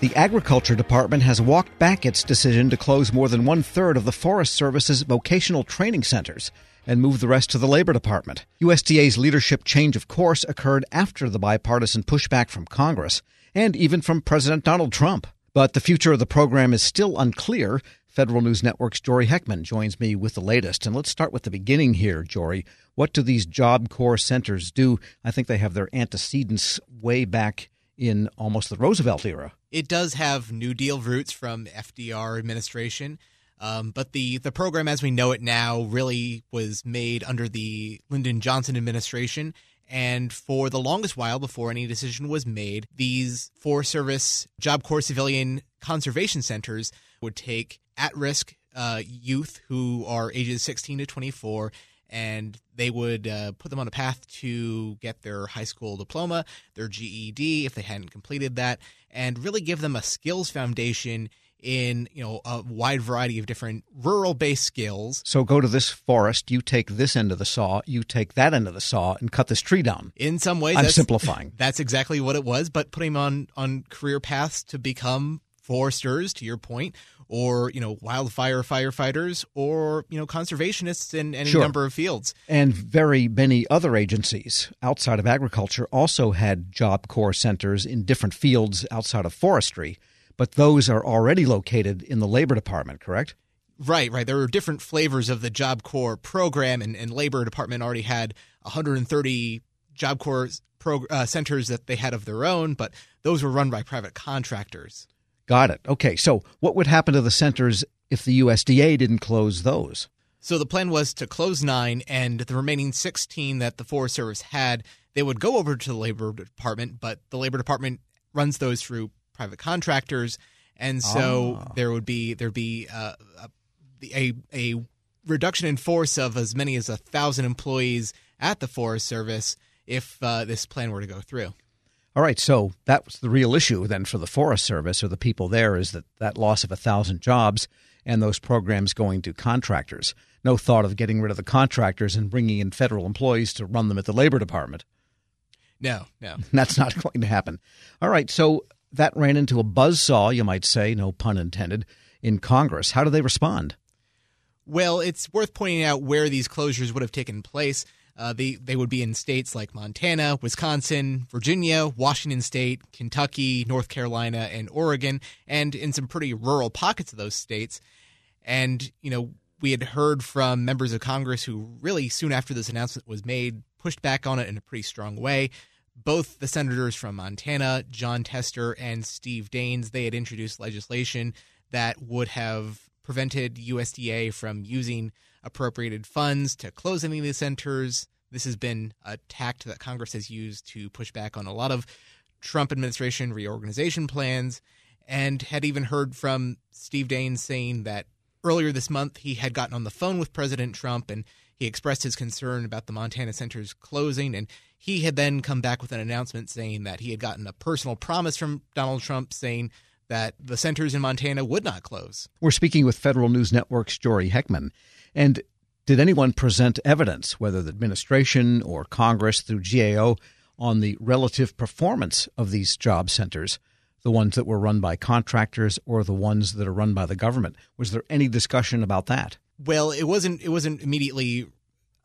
The Agriculture Department has walked back its decision to close more than one third of the Forest Service's vocational training centers and move the rest to the Labor Department. USDA's leadership change of course occurred after the bipartisan pushback from Congress and even from President Donald Trump. But the future of the program is still unclear. Federal News Network's Jory Heckman joins me with the latest. And let's start with the beginning here, Jory. What do these Job Corps centers do? I think they have their antecedents way back in almost the Roosevelt era. It does have New Deal roots from FDR administration. Um, but the, the program as we know it now really was made under the Lyndon Johnson administration. And for the longest while before any decision was made, these Forest Service Job Corps civilian conservation centers would take at risk uh, youth who are ages 16 to 24 and they would uh, put them on a path to get their high school diploma, their GED if they hadn't completed that, and really give them a skills foundation in you know a wide variety of different rural based skills. So go to this forest, you take this end of the saw, you take that end of the saw, and cut this tree down. In some ways, I'm simplifying. That's exactly what it was, but putting them on on career paths to become foresters, to your point, or you know wildfire firefighters or you know conservationists in any sure. number of fields and very many other agencies outside of agriculture also had job corps centers in different fields outside of forestry but those are already located in the labor department correct Right, right. There were different flavors of the Job Corps program, and, and Labor Department already had 130 Job Corps pro, uh, centers that they had of their own, but those were run by private contractors. Got it. Okay. So, what would happen to the centers if the USDA didn't close those? So, the plan was to close nine, and the remaining 16 that the Forest Service had, they would go over to the Labor Department, but the Labor Department runs those through private contractors. And so Ah. there would be there'd be uh, a, a a reduction in force of as many as a thousand employees at the Forest Service if uh, this plan were to go through. All right, so that was the real issue then for the Forest Service or the people there is that that loss of a thousand jobs and those programs going to contractors. No thought of getting rid of the contractors and bringing in federal employees to run them at the Labor Department. No, no. That's not going to happen. All right, so that ran into a buzzsaw, you might say, no pun intended, in Congress. How do they respond? Well, it's worth pointing out where these closures would have taken place. Uh, they they would be in states like Montana, Wisconsin, Virginia, Washington State, Kentucky, North Carolina, and Oregon, and in some pretty rural pockets of those states. And you know, we had heard from members of Congress who really soon after this announcement was made pushed back on it in a pretty strong way. Both the senators from Montana, Jon Tester and Steve Daines, they had introduced legislation that would have prevented USDA from using appropriated funds to close any of these centers. This has been a tact that Congress has used to push back on a lot of Trump administration reorganization plans, and had even heard from Steve Daines saying that earlier this month he had gotten on the phone with President Trump and he expressed his concern about the Montana centers closing. And he had then come back with an announcement saying that he had gotten a personal promise from Donald Trump saying that the centers in Montana would not close. We're speaking with Federal News Network's Jory Heckman. And did anyone present evidence, whether the administration or Congress through GAO, on the relative performance of these job centers, the ones that were run by contractors or the ones that are run by the government? Was there any discussion about that? Well, it wasn't. It wasn't immediately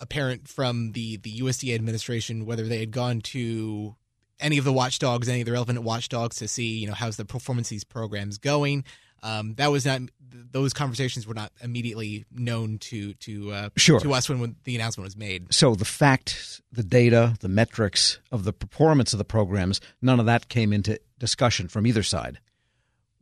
apparent from the the USDA administration whether they had gone to any of the watchdogs, any of the relevant watchdogs, to see you know how's the performance these programs going. Um, that was not; those conversations were not immediately known to to uh, Sure. to us when, when the announcement was made. So the facts, the data, the metrics of the performance of the programs, none of that came into discussion from either side.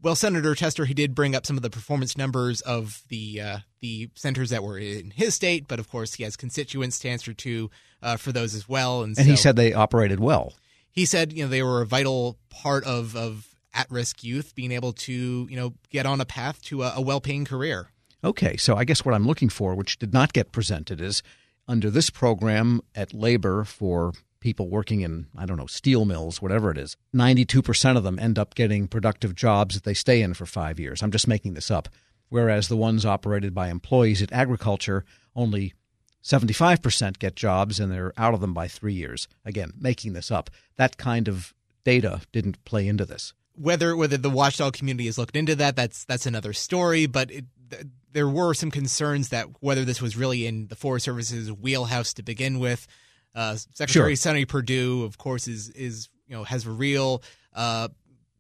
Well, Senator Tester, he did bring up some of the performance numbers of the uh, the centers that were in his state, but of course he has constituents to answer to uh, for those as well. And, And he said they operated well. He said you know they were a vital part of of at risk youth being able to you know get on a path to a, a well paying career. Okay, so I guess what I'm looking for, which did not get presented, is under this program at labor for people working in, I don't know, steel mills, whatever it is, 92% of them end up getting productive jobs that they stay in for five years. I'm just making this up. Whereas the ones operated by employees at agriculture, only 75% get jobs and they're out of them by three years. Again, making this up. That kind of data didn't play into this. whether whether the watchdog community has looked into that, that's that's another story. But it, th- there were some concerns that whether this was really in the Forest Service's wheelhouse to begin with. Uh, Secretary Sure. Sonny Perdue, of course, is is you know has a real uh,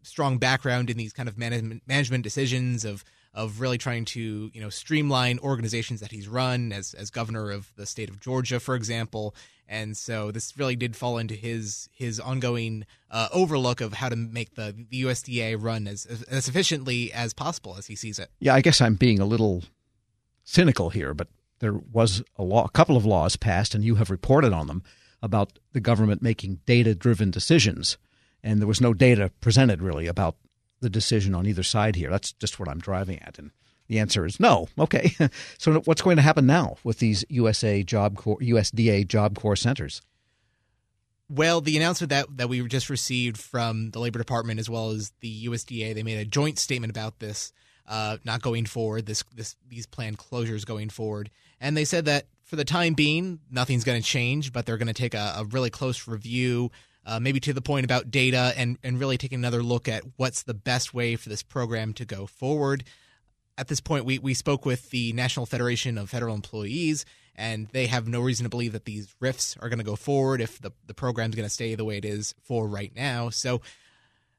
strong background in these kind of management management decisions of of really trying to you know streamline organizations that he's run as as governor of the state of Georgia, for example. And so this really did fall into his his ongoing uh, overlook of how to make the, the USDA run as as efficiently as possible as he sees it. Yeah, I guess I'm being a little cynical here, but there was a law, a couple of laws passed, and you have reported on them about the government making data-driven decisions, and there was no data presented really about the decision on either side here. That's just what I'm driving at, and the answer is no. Okay, so what's going to happen now with these USA Job Corps, USDA Job Corps centers? Well, the announcement that, that we just received from the Labor Department as well as the USDA, they made a joint statement about this, uh, not going forward, this this these planned closures going forward, and they said that for the time being, nothing's going to change, but they're going to take a, a really close review, uh, maybe to the point about data, and and really taking another look at what's the best way for this program to go forward. At this point, we, we spoke with the National Federation of Federal Employees, and they have no reason to believe that these RIFs are going to go forward if the, the program's going to stay the way it is for right now. So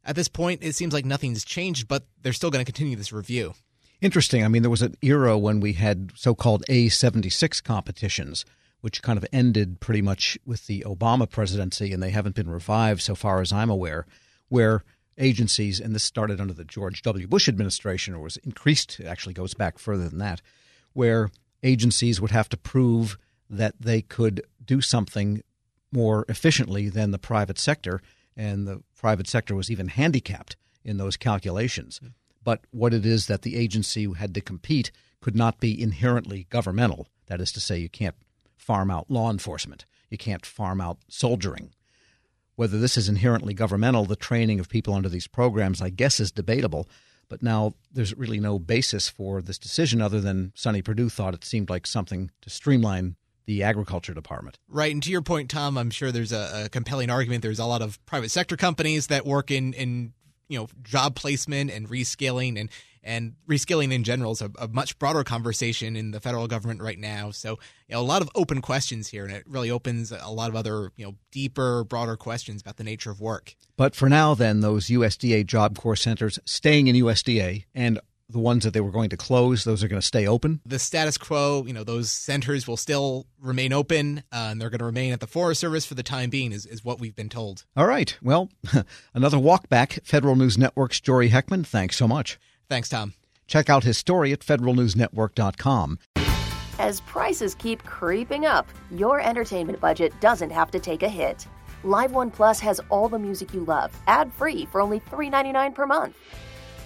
at this point, it seems like nothing's changed, but they're still going to continue this review. Interesting. I mean, there was an era when we had so called A76 competitions, which kind of ended pretty much with the Obama presidency, and they haven't been revived so far as I'm aware, where agencies, and this started under the George W. Bush administration, or was increased, it actually goes back further than that, where agencies would have to prove that they could do something more efficiently than the private sector, and the private sector was even handicapped in those calculations. Hmm. But what it is that the agency had to compete could not be inherently governmental. That is to say, you can't farm out law enforcement, you can't farm out soldiering. Whether this is inherently governmental, the training of people under these programs, I guess, is debatable. But now there's really no basis for this decision other than Sonny Perdue thought it seemed like something to streamline the agriculture department. Right. And to your point, Tom, I'm sure there's a, a compelling argument. There's a lot of private sector companies that work in, in you know job placement and rescaling and and reskilling in general is a, a, much broader conversation in the federal government right now. So you know, a lot of open questions here, and it really opens a lot of other you know deeper, broader questions about the nature of work. But for now, then those USDA Job Corps centers staying in USDA and the ones that they were going to close, those are going to stay open. The status quo, you know, those centers will still remain open, uh, and they're going to remain at the Forest Service for the time being, is, is what we've been told. All right. Well, another walk back. Federal News Network's Jory Heckman, thanks so much. Thanks, Tom. Check out his story at federalnewsnetwork.com. As prices keep creeping up, your entertainment budget doesn't have to take a hit. LiveOne Plus has all the music you love, ad free for only $3.99 per month.